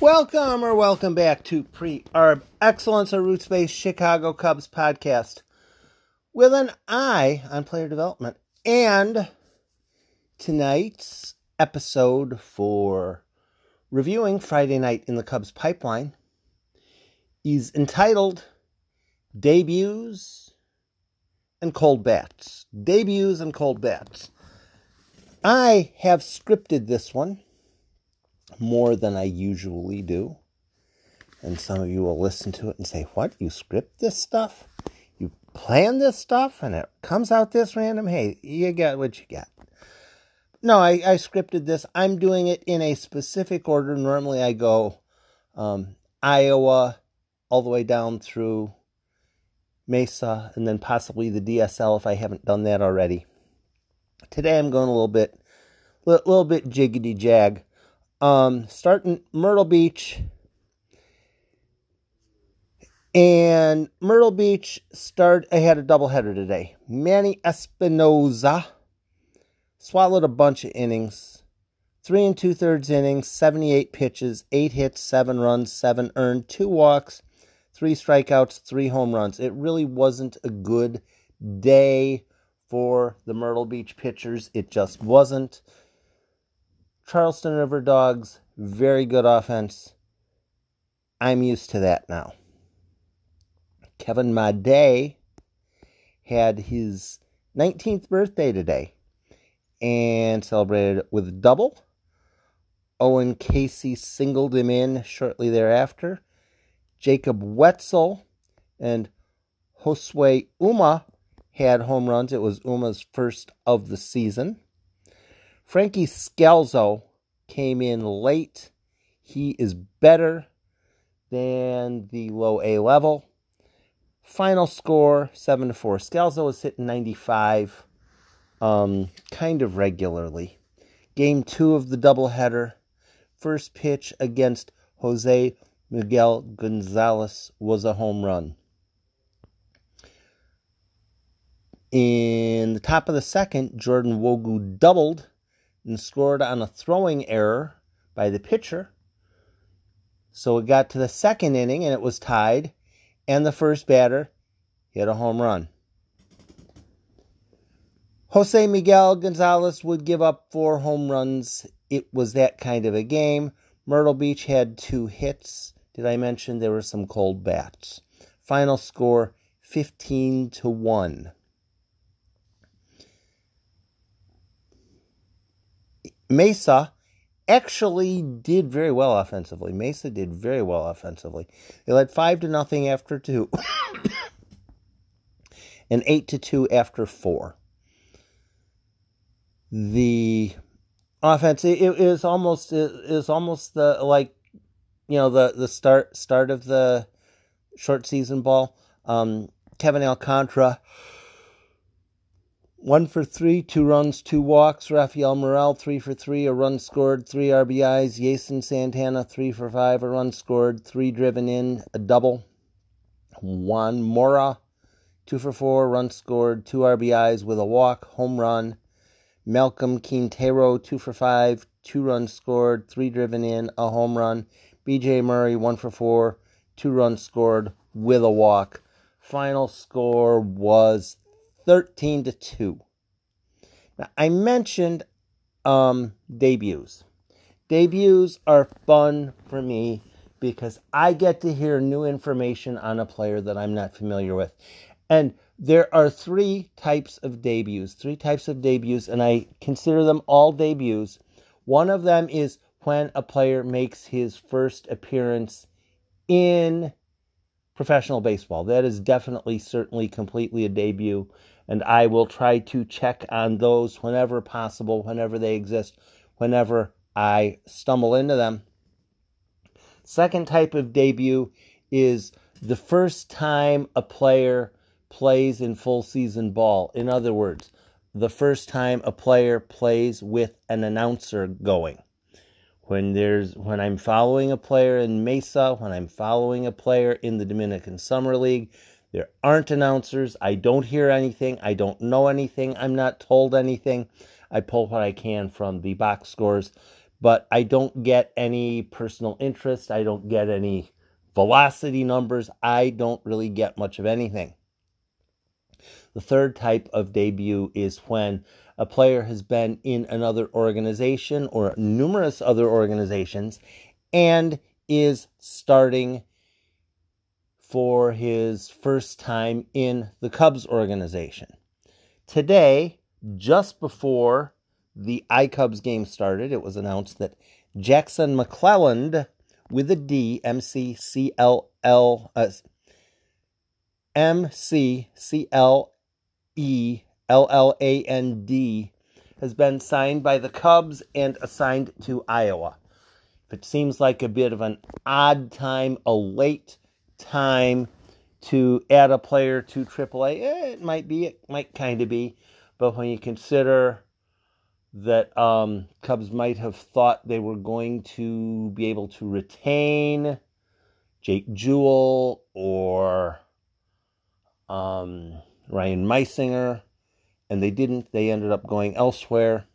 Welcome or welcome back to Pre Arb Excellence, a roots based Chicago Cubs podcast with an eye on player development. And tonight's episode for reviewing Friday night in the Cubs pipeline is entitled Debuts and Cold Bats. Debuts and Cold Bats. I have scripted this one more than I usually do. And some of you will listen to it and say, What? You script this stuff? You plan this stuff? And it comes out this random? Hey, you get what you get. No, I, I scripted this. I'm doing it in a specific order. Normally I go um, Iowa all the way down through Mesa and then possibly the DSL if I haven't done that already. Today I'm going a little bit, a little bit jiggity jag. Um, starting Myrtle Beach. And Myrtle Beach start. I had a doubleheader today. Manny Espinoza swallowed a bunch of innings. Three and two thirds innings, 78 pitches, eight hits, seven runs, seven earned, two walks, three strikeouts, three home runs. It really wasn't a good day for the Myrtle Beach pitchers. It just wasn't. Charleston River Dogs, very good offense. I'm used to that now. Kevin Made had his 19th birthday today and celebrated with a double. Owen Casey singled him in shortly thereafter. Jacob Wetzel and Josue Huma had home runs. It was Huma's first of the season. Frankie Scalzo came in late. He is better than the low A level. Final score 7 to 4. Scalzo is hitting 95 um, kind of regularly. Game two of the doubleheader. First pitch against Jose Miguel Gonzalez was a home run. In the top of the second, Jordan Nwogu doubled and scored on a throwing error by the pitcher. So it got to the second inning and it was tied, and the first batter hit a home run. Jose Miguel Gonzalez would give up four home runs. It was that kind of a game. Myrtle Beach had two hits. Did I mention there were some cold bats? Final score 15 to 1. Mesa actually did very well offensively. Mesa did very well offensively. They led five to nothing after two, and eight to two after four. The offense it is almost it is almost the like you know the the start start of the short season ball. Um, Kevin Alcantara one for three, two runs, two walks. Rafael Morel, three for three, a run scored, three RBIs. Jason Santana, three for five, a run scored, three driven in, a double. Juan Mora, two for four, run scored, two RBIs with a walk, home run. Malcolm Quintero, two for five, two runs scored, three driven in, a home run. BJ Murray, one for four, two runs scored with a walk. Final score was 13 to 2. Now, I mentioned um, debuts. Debuts are fun for me because I get to hear new information on a player that I'm not familiar with. And there are three types of debuts, three types of debuts, and I consider them all debuts. One of them is when a player makes his first appearance in professional baseball. That is definitely, certainly, completely a debut and I will try to check on those whenever possible, whenever they exist, whenever I stumble into them. Second type of debut is the first time a player plays in full season ball. In other words, the first time a player plays with an announcer going. When there's when I'm following a player in Mesa, when I'm following a player in the Dominican Summer League, there aren't announcers. I don't hear anything. I don't know anything. I'm not told anything. I pull what I can from the box scores. but I don't get any personal interest. I don't get any velocity numbers. I don't really get much of anything. The third type of debut is when a player has been in another organization or numerous other organizations and is starting for his first time in the Cubs organization. Today, just before the iCubs game started, it was announced that Jackson McClelland with a D, M C C L L uh, M C C L E L L A N D has been signed by the Cubs and assigned to Iowa. If it seems like a bit of an odd time, a late time to add a player to AAA, eh, it might be, it might kind of be. But when you consider that um, Cubs might have thought they were going to be able to retain Jake Jewell or um, Ryan Meisinger, and they didn't. They ended up going elsewhere.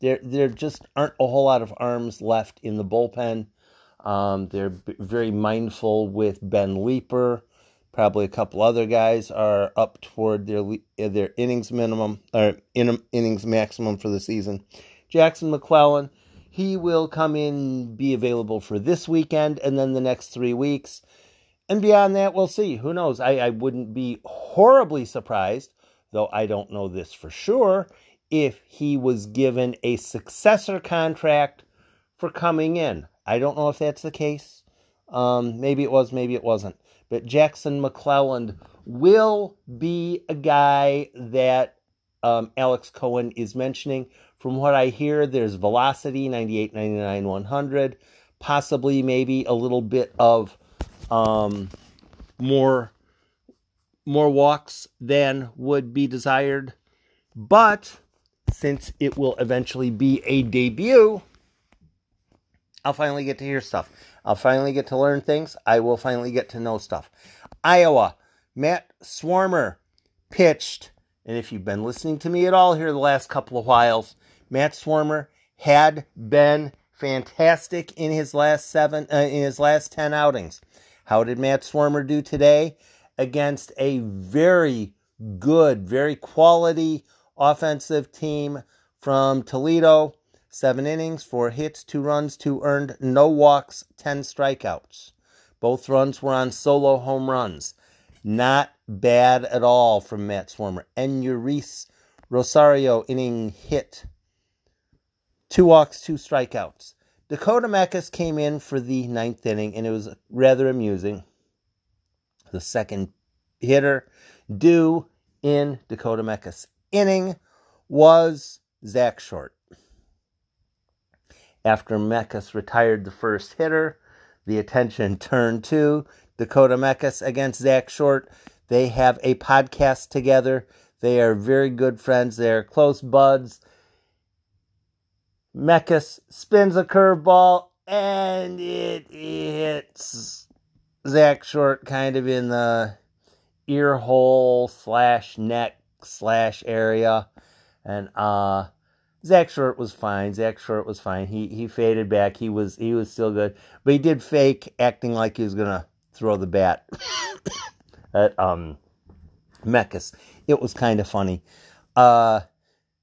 There, there just aren't a whole lot of arms left in the bullpen. Um, they're b- very mindful with Ben Leeper Probably a couple other guys are up toward their their innings minimum or in, innings maximum for the season. Jackson McClelland, he will come in, be available for this weekend and then the next three weeks. And beyond that, we'll see. Who knows? I, I wouldn't be horribly surprised, though I don't know this for sure, if he was given a successor contract for coming in. I don't know if that's the case. Um, maybe it was, maybe it wasn't but Jackson McClelland will be a guy that um, Alex Cohen is mentioning. From what I hear, there's velocity 98, 99, 100, possibly maybe a little bit of um, more more walks than would be desired. But since it will eventually be a debut, I'll finally get to hear stuff. I'll finally get to learn things. I will finally get to know stuff. Iowa, Matt Swarmer pitched, and if you've been listening to me at all here the last couple of whiles, Matt Swarmer had been fantastic in his last seven, uh, in his last ten outings. How did Matt Swarmer do today against a very good, very quality offensive team from Toledo? Seven innings, four hits, two runs, two earned, no walks, 10 strikeouts. Both runs were on solo home runs. Not bad at all from Matt Swarmer. And Enyuris Rosario inning hit. Two walks, two strikeouts. Dakota Mekkes came in for the ninth inning, and it was rather amusing. The second hitter due in Dakota Mekkes' inning was Zach Short. After Mekkes retired the first hitter, the attention turned to Dakota Mekkes against Zach Short. They have a podcast together. They are very good friends. They are close buds. Mekkes spins a curveball and it hits Zach Short kind of in the ear hole slash neck slash area. And uh Zach Short was fine. Zach Short was fine. He he faded back. He was he was still good, but he did fake acting like he was gonna throw the bat at um Mekkes. It was kind of funny. Uh,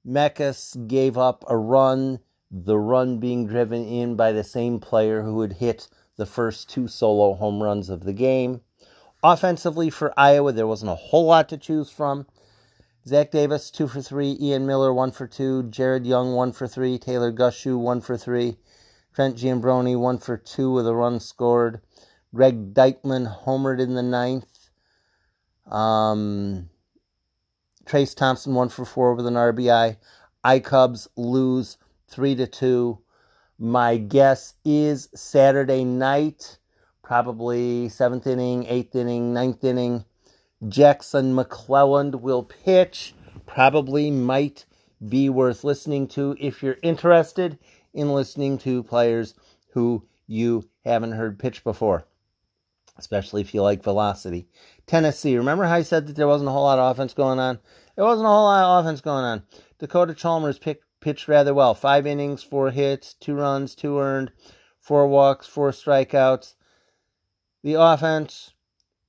Mekkes gave up a run. The run being driven in by the same player who had hit the first two solo home runs of the game. Offensively for Iowa, there wasn't a whole lot to choose from. Zach Davis, two for three. Ian Miller, one for two. Jared Young, one for three. Taylor Gushue, one for three. Trent Giambrone, one for two with a run scored. Greg Deichmann homered in the ninth. Um, Trayce Thompson, one for four with an RBI. I Cubs lose three to two. My guess is Saturday night, probably seventh inning, eighth inning, ninth inning. Jackson McClelland will pitch. Probably might be worth listening to if you're interested in listening to players who you haven't heard pitch before, especially if you like velocity. Tennessee, remember how I said that there wasn't a whole lot of offense going on? There wasn't a whole lot of offense going on. Dakota Chalmers pick, pitched rather well. Five innings, four hits, two runs, two earned, four walks, four strikeouts. The offense,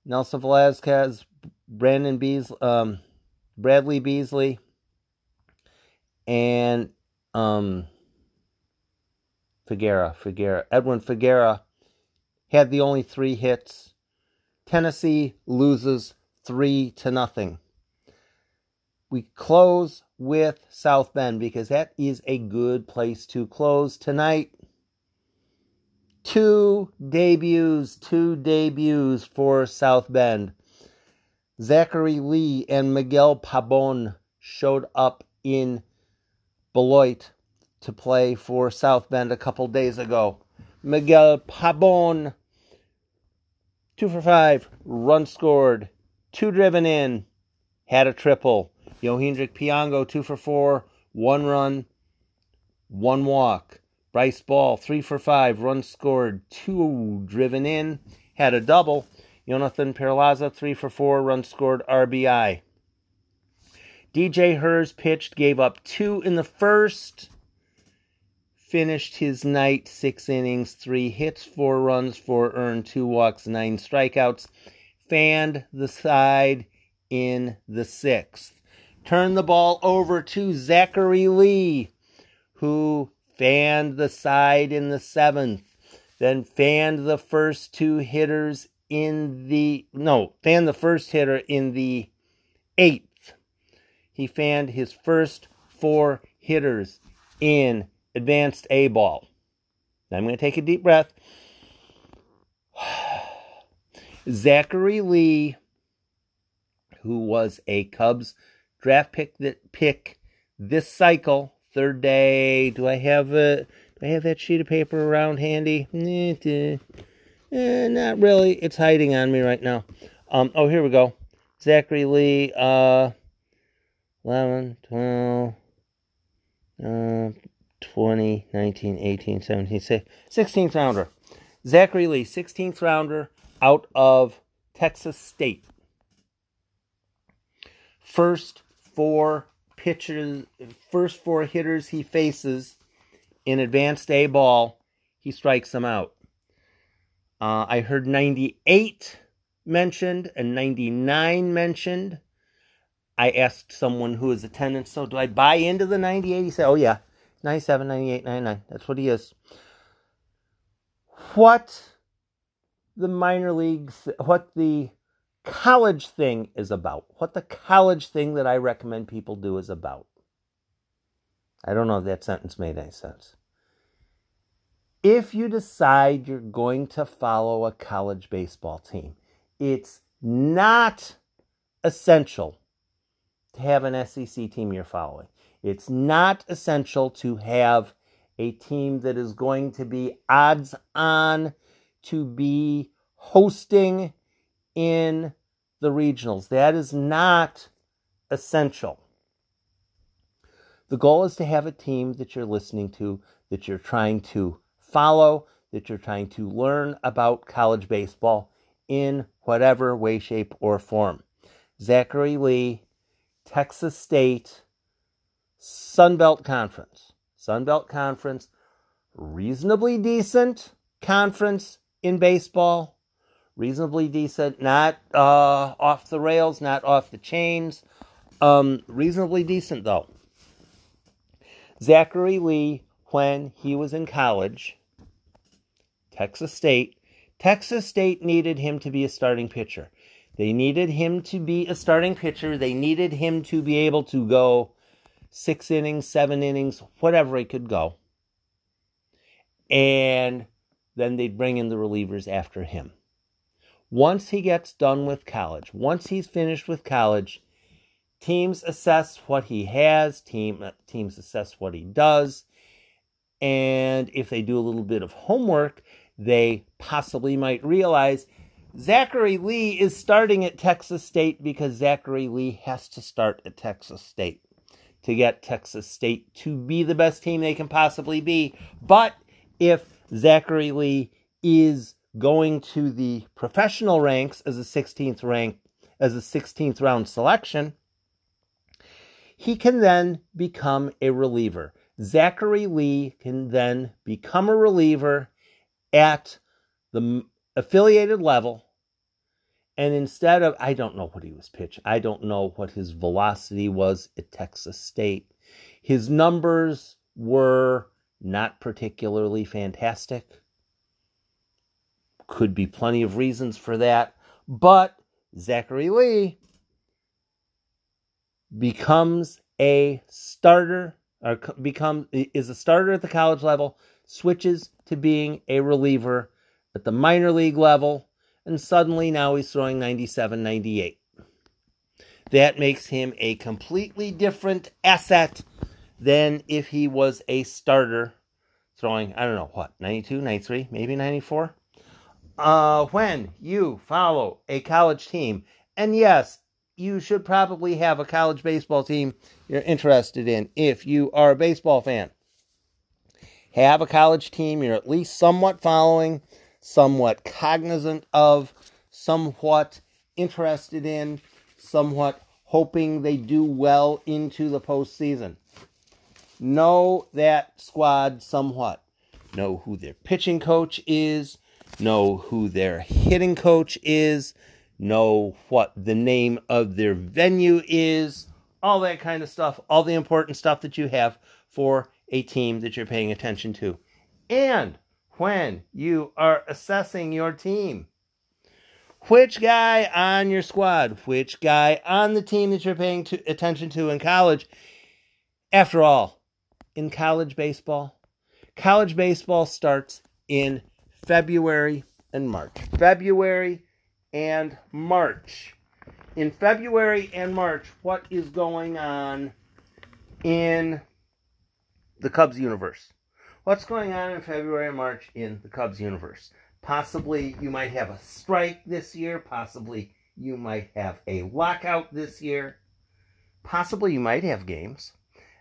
Nelson Velazquez, Brandon Beasley, um, Bradley Beasley, and um, Figuera, Figuera, Edwin Figuera had the only three hits. Tennessee loses three to nothing. We close with South Bend because that is a good place to close tonight. Two debuts, two debuts for South Bend. Zachary Leigh and Miguel Pabon showed up in Beloit to play for South Bend a couple days ago. Miguel Pabon, two for five, run scored, two driven in, had a triple. Yohendrick Pinango, two for four, one run, one walk. Bryce Ball, three for five, run scored, two driven in, had a double. Jonathan Perlaza, three for four, run scored, RBI. DJ Herz pitched, gave up two in the first, finished his night six innings, three hits, four runs, four earned, two walks, nine strikeouts, fanned the side in the sixth turned the ball over to Zachary Leigh, who fanned the side in the seventh, then fanned the first two hitters in the no, fanned the first hitter in the eighth. He fanned his first four hitters in advanced A ball. Now I'm going to take a deep breath. Zachary Leigh, who was a Cubs draft pick that pick this cycle, third day. Do I have a do I have that sheet of paper around handy? Eh, not really. It's hiding on me right now. Um, oh, here we go. Zachary Leigh, uh, 11, 12, uh, 20, 19, 18, 17, 16th rounder. Zachary Leigh, 16th rounder out of Texas State. First four pitchers, first four hitters he faces in advanced A ball, he strikes them out. Uh, I heard 98 mentioned and 99 mentioned. I asked someone who is attendant, so do I buy into the 98? He said, oh yeah, 97, 98, 99. That's what he is. What the minor leagues, what the college thing is about, what the college thing that I recommend people do is about. I don't know if that sentence made any sense. If you decide you're going to follow a college baseball team, it's not essential to have an SEC team you're following. It's not essential to have a team that is going to be odds on to be hosting in the regionals. That is not essential. The goal is to have a team that you're listening to, that you're trying to follow, that you're trying to learn about college baseball in whatever way, shape, or form. Zachary Leigh, Texas State, Sunbelt Conference. Sunbelt Conference, reasonably decent conference in baseball reasonably decent, not uh, off the rails, not off the chains. Um, reasonably decent though. Zachary Leigh, when he was in college, Texas State, Texas State needed him to be a starting pitcher. They needed him to be a starting pitcher. They needed him to be able to go six innings, seven innings, whatever he could go. And then they'd bring in the relievers after him once he gets done with college, once he's finished with college, teams assess what he has, team teams assess what he does, and if they do a little bit of homework, they possibly might realize Zachary Leigh is starting at Texas State because Zachary Leigh has to start at Texas State to get Texas State to be the best team they can possibly be. But if Zachary Leigh is going to the professional ranks as a 16th rank as a 16th round selection, he can then become a reliever. Zachary Leigh can then become a reliever at the affiliated level. And instead of, I don't know what he was pitched, I don't know what his velocity was at Texas State. His numbers were not particularly fantastic. Could be plenty of reasons for that. But Zachary Leigh becomes a starter or become is a starter at the college level, switches to being a reliever at the minor league level, and suddenly now he's throwing 97 98. That makes him a completely different asset than if he was a starter throwing, I don't know, what, 92, 93, maybe 94? Uh, when you follow a college team, and yes, you should probably have a college baseball team you're interested in if you are a baseball fan. Have a college team you're at least somewhat following, somewhat cognizant of, somewhat interested in, somewhat hoping they do well into the postseason. Know that squad somewhat. Know who their pitching coach is, know who their hitting coach is, know what the name of their venue is, all that kind of stuff, all the important stuff that you have for a team that you're paying attention to. And when you are assessing your team, which guy on your squad, which guy on the team that you're paying to, attention to in college, after all, in college baseball, college baseball starts in February and March. February and March. In February and March, what is going on in the Cubs universe? What's going on in February and March in the Cubs universe? Possibly you might have a strike this year. Possibly you might have a lockout this year. Possibly you might have games.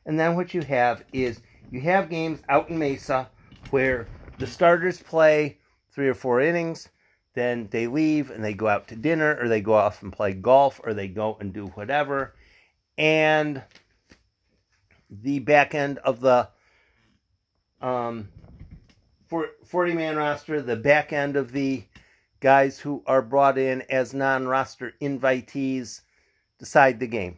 And then what you have is you have games out in Mesa where the starters play three or four innings then they leave and they go out to dinner or they go off and play golf or they go and do whatever. And the back end of the um, 40 man roster, the back end of the guys who are brought in as non roster invitees decide the game.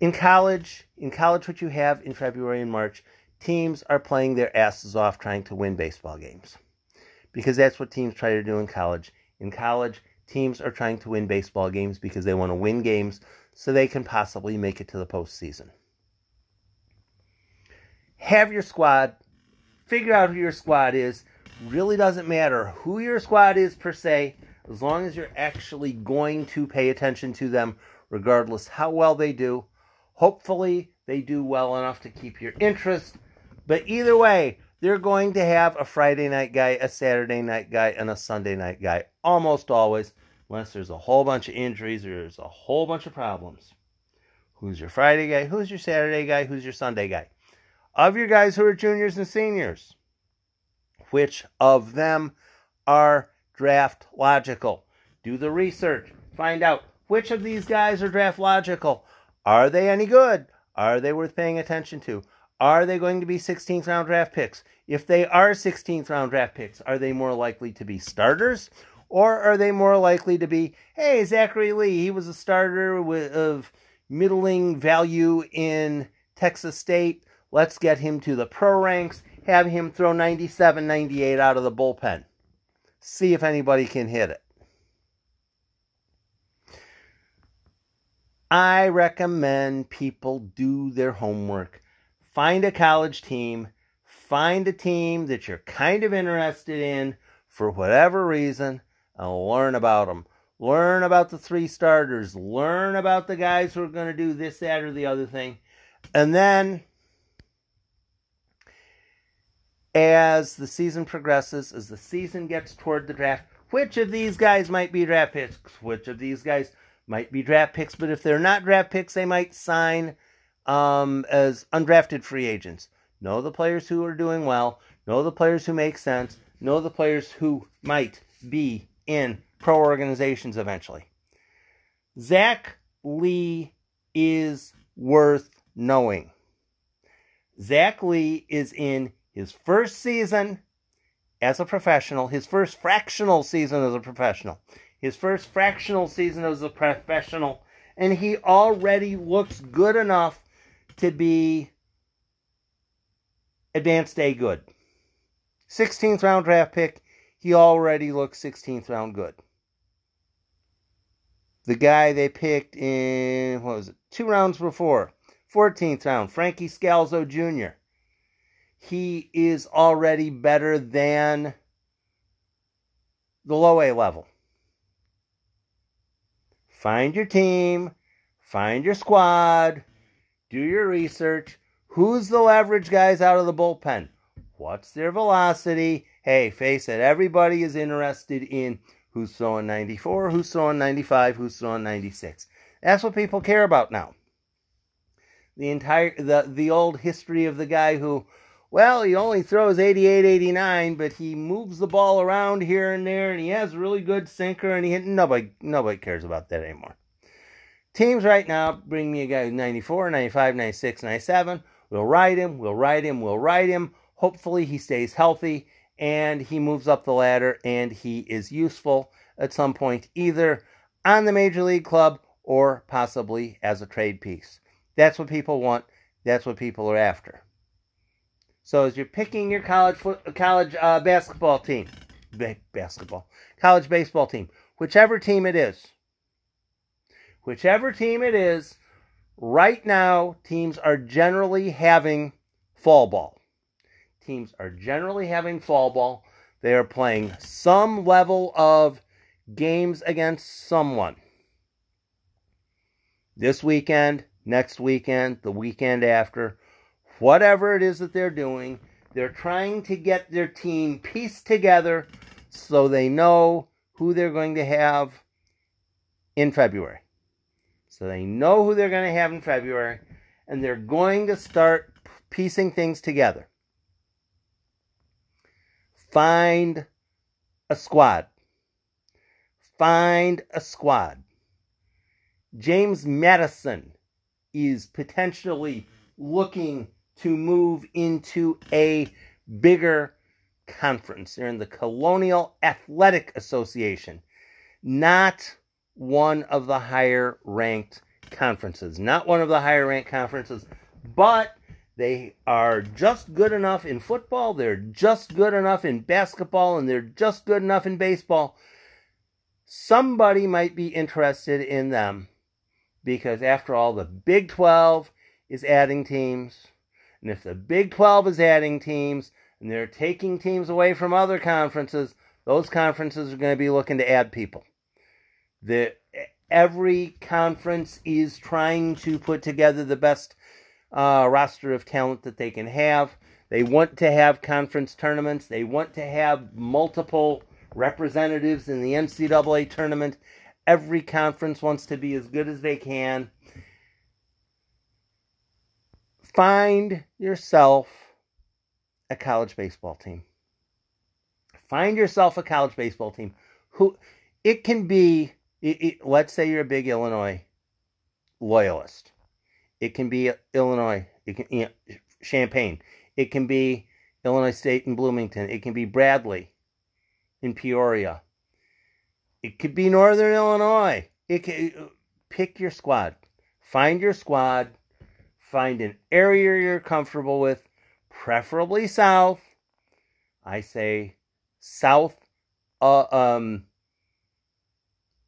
In college, in college, what you have in February and March, teams are playing their asses off trying to win baseball games because that's what teams try to do in college. In college, teams are trying to win baseball games because they want to win games so they can possibly make it to the postseason. Have your squad, figure out who your squad is. Really doesn't matter who your squad is per se, as long as you're actually going to pay attention to them, regardless how well they do. Hopefully, they do well enough to keep your interest. But either way, they're going to have a Friday night guy, a Saturday night guy, and a Sunday night guy almost always, unless there's a whole bunch of injuries or there's a whole bunch of problems. Who's your Friday guy? Who's your Saturday guy? Who's your Sunday guy? Of your guys who are juniors and seniors, which of them are draft logical? Do the research. Find out which of these guys are draft logical. Are they any good? Are they worth paying attention to? Are they going to be 16th round draft picks? If they are 16th round draft picks, are they more likely to be starters? Or are they more likely to be, hey, Zachary Leigh, he was a starter with, of middling value in Texas State. Let's get him to the pro ranks, have him throw 97 98 out of the bullpen. See if anybody can hit it. I recommend people do their homework find a college team, find a team that you're kind of interested in for whatever reason, and learn about them. Learn about the three starters. Learn about the guys who are going to do this, that, or the other thing. And then, as the season progresses, as the season gets toward the draft, which of these guys might be draft picks? Which of these guys might be draft picks? But if they're not draft picks, they might sign um, as undrafted free agents. Know the players who are doing well. Know the players who make sense. Know the players who might be in pro organizations eventually. Zach Leigh is worth knowing. Zach Leigh is in his first season as a professional, his first fractional season as a professional, his first fractional season as a professional, and he already looks good enough to be advanced A good. 16th round draft pick, he already looks 16th round good. The guy they picked in, what was it, two rounds before, 14th round, Frankie Scalzo Jr. He is already better than the low A level. Find your team, find your squad, do your research. Who's the leverage guys out of the bullpen? What's their velocity? Hey, face it, everybody is interested in who's throwing 94, who's throwing 95, who's throwing 96. That's what people care about now. The entire the the old history of the guy who well, he only throws 88, 89, but he moves the ball around here and there, and he has a really good sinker, and he hit. nobody nobody cares about that anymore. Teams right now bring me a guy who's 94, 95, 96, 97. We'll ride him, we'll ride him, we'll ride him. Hopefully he stays healthy and he moves up the ladder and he is useful at some point, either on the major league club or possibly as a trade piece. That's what people want. That's what people are after. So as you're picking your college college uh, basketball team, basketball, college baseball team, whichever team it is, whichever team it is, right now teams are generally having fall ball. Teams are generally having fall ball. They are playing some level of games against someone. This weekend, next weekend, the weekend after whatever it is that they're doing, they're trying to get their team pieced together so they know who they're going to have in February. So they know who they're going to have in February, and they're going to start piecing things together. Find a squad. Find a squad. James Madison is potentially looking to move into a bigger conference. They're in the Colonial Athletic Association, not one of the higher ranked conferences. Not one of the higher ranked conferences, but they are just good enough in football, they're just good enough in basketball, and they're just good enough in baseball. Somebody might be interested in them because, after all, the Big 12 is adding teams. And if the Big 12 is adding teams and they're taking teams away from other conferences, those conferences are going to be looking to add people. The every conference is trying to put together the best uh, roster of talent that they can have. They want to have conference tournaments. They want to have multiple representatives in the NCAA tournament. Every conference wants to be as good as they can find yourself a college baseball team. Find yourself a college baseball team who it can be. It, it, let's say you're a big Illinois loyalist. It can be Illinois. It can you know, Champaign. It can be Illinois State in Bloomington. It can be Bradley in Peoria. It could be Northern Illinois. It can, pick your squad. Find your squad Find an area you're comfortable with, preferably south. I say south. Uh, um,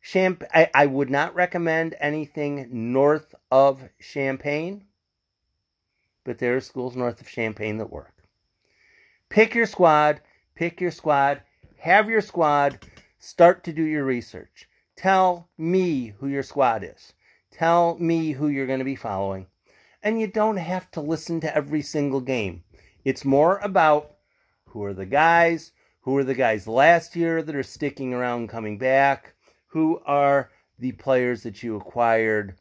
Champ- I, I would not recommend anything north of Champaign, but there are schools north of Champaign that work. Pick your squad, pick your squad, have your squad, start to do your research. Tell me who your squad is. Tell me who you're going to be following and you don't have to listen to every single game. It's more about who are the guys, who are the guys last year that are sticking around coming back, who are the players that you acquired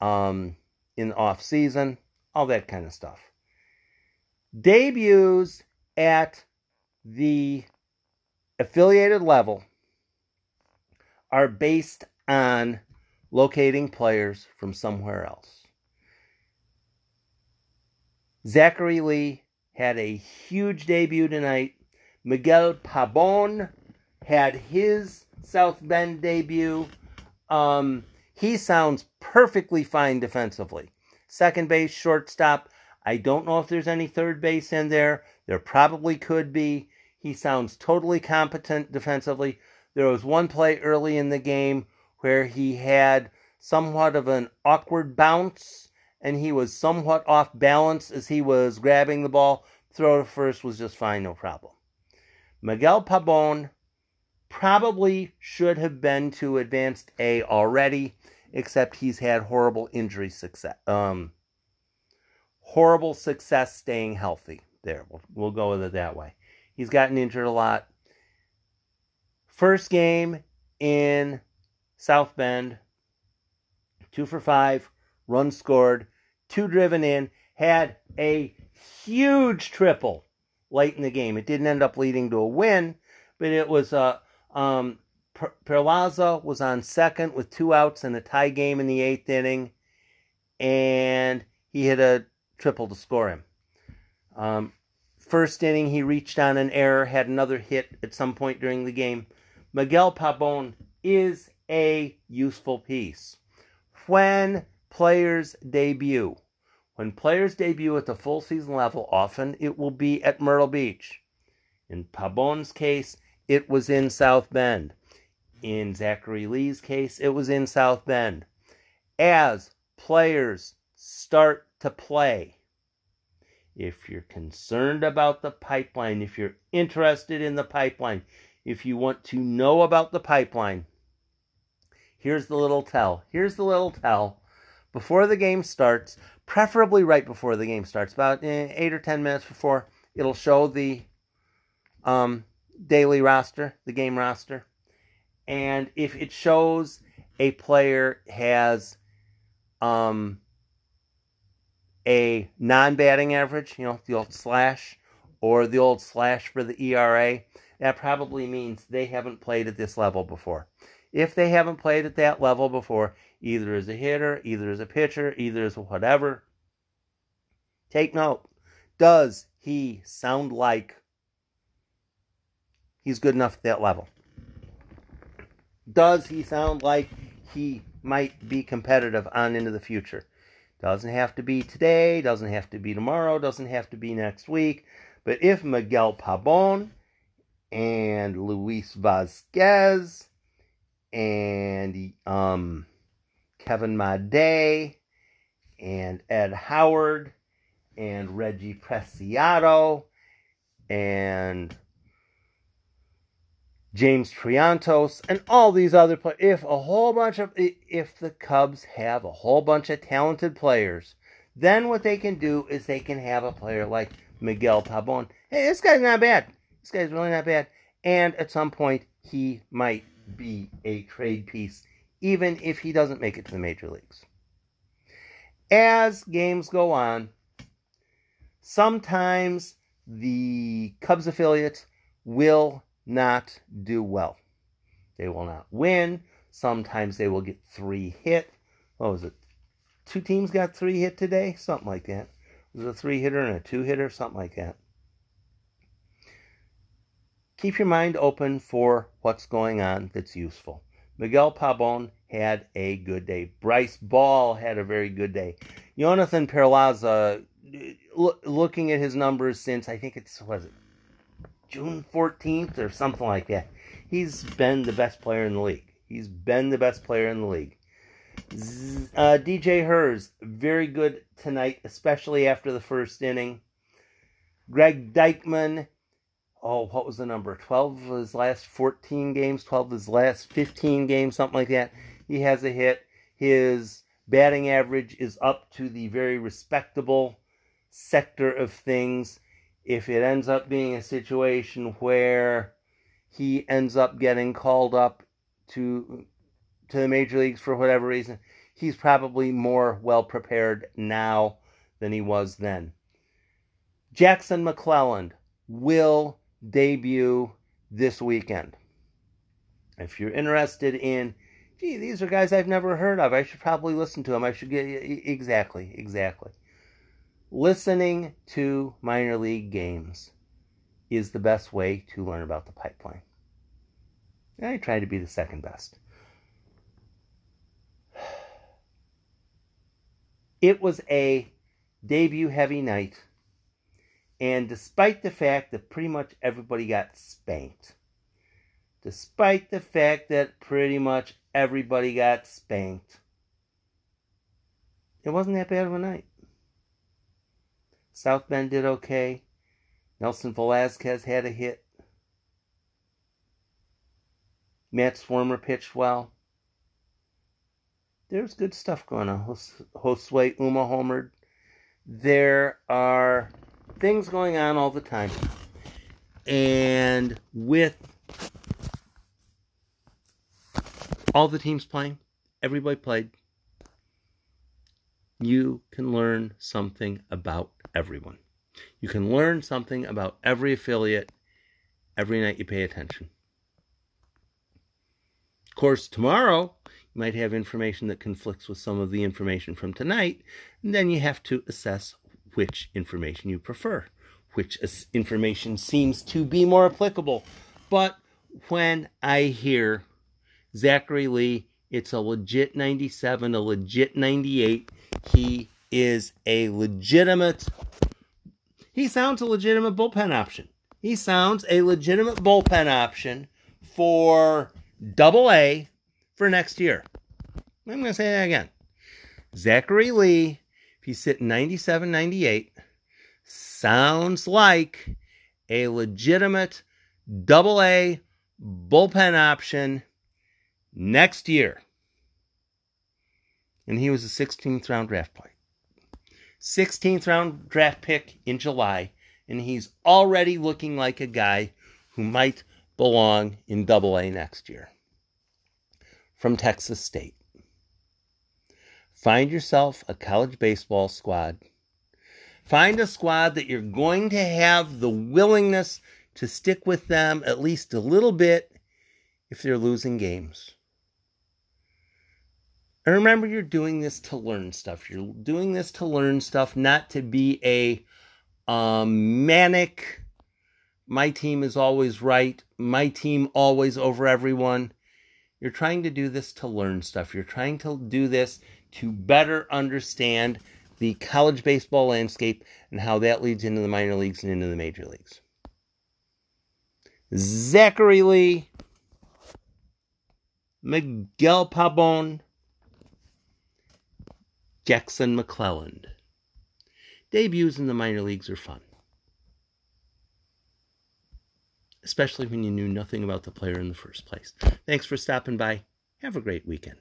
um, in the off season, all that kind of stuff. Debuts at the affiliated level are based on locating players from somewhere else. Zachary Leigh had a huge debut tonight. Miguel Pabon had his South Bend debut. Um, he sounds perfectly fine defensively. Second base, shortstop. I don't know if there's any third base in there. There probably could be. He sounds totally competent defensively. There was one play early in the game where he had somewhat of an awkward bounce and he was somewhat off balance as he was grabbing the ball. Throw to first was just fine, no problem. Miguel Pabon probably should have been to advanced A already, except he's had horrible injury success. Um, horrible success staying healthy. There, we'll, we'll go with it that way. He's gotten injured a lot. First game in South Bend, two for five, runs scored, two driven in, had a huge triple late in the game. It didn't end up leading to a win, but it was a um, Perlaza was on second with two outs and a tie game in the eighth inning, and he hit a triple to score him. Um, first inning, he reached on an error, had another hit at some point during the game. Miguel Pabon is a useful piece. When players debut, when players debut at the full season level, often it will be at Myrtle Beach. In Pabon's case, it was in South Bend. In Zachary Leigh's case, it was in South Bend. As players start to play, if you're concerned about the pipeline, if you're interested in the pipeline, if you want to know about the pipeline, here's the little tell. Here's the little tell. Before the game starts, preferably right before the game starts, about eh, eight or ten minutes before, it'll show the um, daily roster, the game roster. And if it shows a player has um, a non batting average, you know, the old slash, or the old slash for the ERA, that probably means they haven't played at this level before. If they haven't played at that level before, either as a hitter, either as a pitcher, either as whatever, take note. Does he sound like he's good enough at that level? Does he sound like he might be competitive on into the future? Doesn't have to be today, doesn't have to be tomorrow, doesn't have to be next week. But if Miguel Pabon and Luis Vasquez and um, Kevin Made and Ed Howard and Reggie Preciado and James Triantos, and all these other players. If a whole bunch of, if the Cubs have a whole bunch of talented players, then what they can do is they can have a player like Miguel Pabon. Hey, this guy's not bad. This guy's really not bad. And at some point, he might be a trade piece, even if he doesn't make it to the major leagues. As games go on, sometimes the Cubs affiliates will not do well. They will not win. Sometimes they will get three hit. What was it? Two teams got three hit today? Something like that. It was a three hitter and a two hitter, something like that. Keep your mind open for what's going on that's useful. Miguel Pabon had a good day. Bryce Ball had a very good day. Jonathan Perlaza, uh, looking at his numbers since I think it's was it June 14th or something like that. He's been the best player in the league. He's been the best player in the league. Uh, DJ Herz, very good tonight, especially after the first inning. Greg Deichmann, oh, what was the number? 12 of his last 14 games, 12 of his last 15 games, something like that. He has a hit. His batting average is up to the very respectable sector of things if it ends up being a situation where he ends up getting called up to to the major leagues for whatever reason, he's probably more well prepared now than he was then. Jackson McClelland will debut this weekend. If you're interested in, gee, these are guys I've never heard of. I should probably listen to them. I should get exactly, exactly listening to minor league games is the best way to learn about the pipeline. I try to be the second best. It was a debut heavy night, and despite the fact that pretty much everybody got spanked, despite the fact that pretty much everybody got spanked, it wasn't that bad of a night. South Bend did okay. Nelson Velazquez had a hit. Matt Swarmer pitched well. There's good stuff going on. Josue Huma homered. There are things going on all the time. And with all the teams playing, everybody played, you can learn something about everyone. You can learn something about every affiliate every night you pay attention. Of course, tomorrow you might have information that conflicts with some of the information from tonight, and then you have to assess which information you prefer, which information seems to be more applicable. But when I hear Zachary Leigh, it's a legit 97, a legit 98, he is a legitimate he sounds a legitimate bullpen option. He sounds a legitimate bullpen option for double A for next year. I'm going to say that again. Zachary Leigh, if he's sitting 97 98, sounds like a legitimate double A bullpen option next year. And he was a 16th round draft pick. 16th round draft pick in July, and he's already looking like a guy who might belong in Double A next year. From Texas State. Find yourself a college baseball squad. Find a squad that you're going to have the willingness to stick with them at least a little bit if they're losing games. And remember, you're doing this to learn stuff. You're doing this to learn stuff, not to be a um, manic, my team is always right, my team always over everyone. You're trying to do this to learn stuff. You're trying to do this to better understand the college baseball landscape and how that leads into the minor leagues and into the major leagues. Zachary Leigh, Miguel Pabon, Jackson McClelland. Debuts in the minor leagues are fun, especially when you knew nothing about the player in the first place. Thanks for stopping by. Have a great weekend.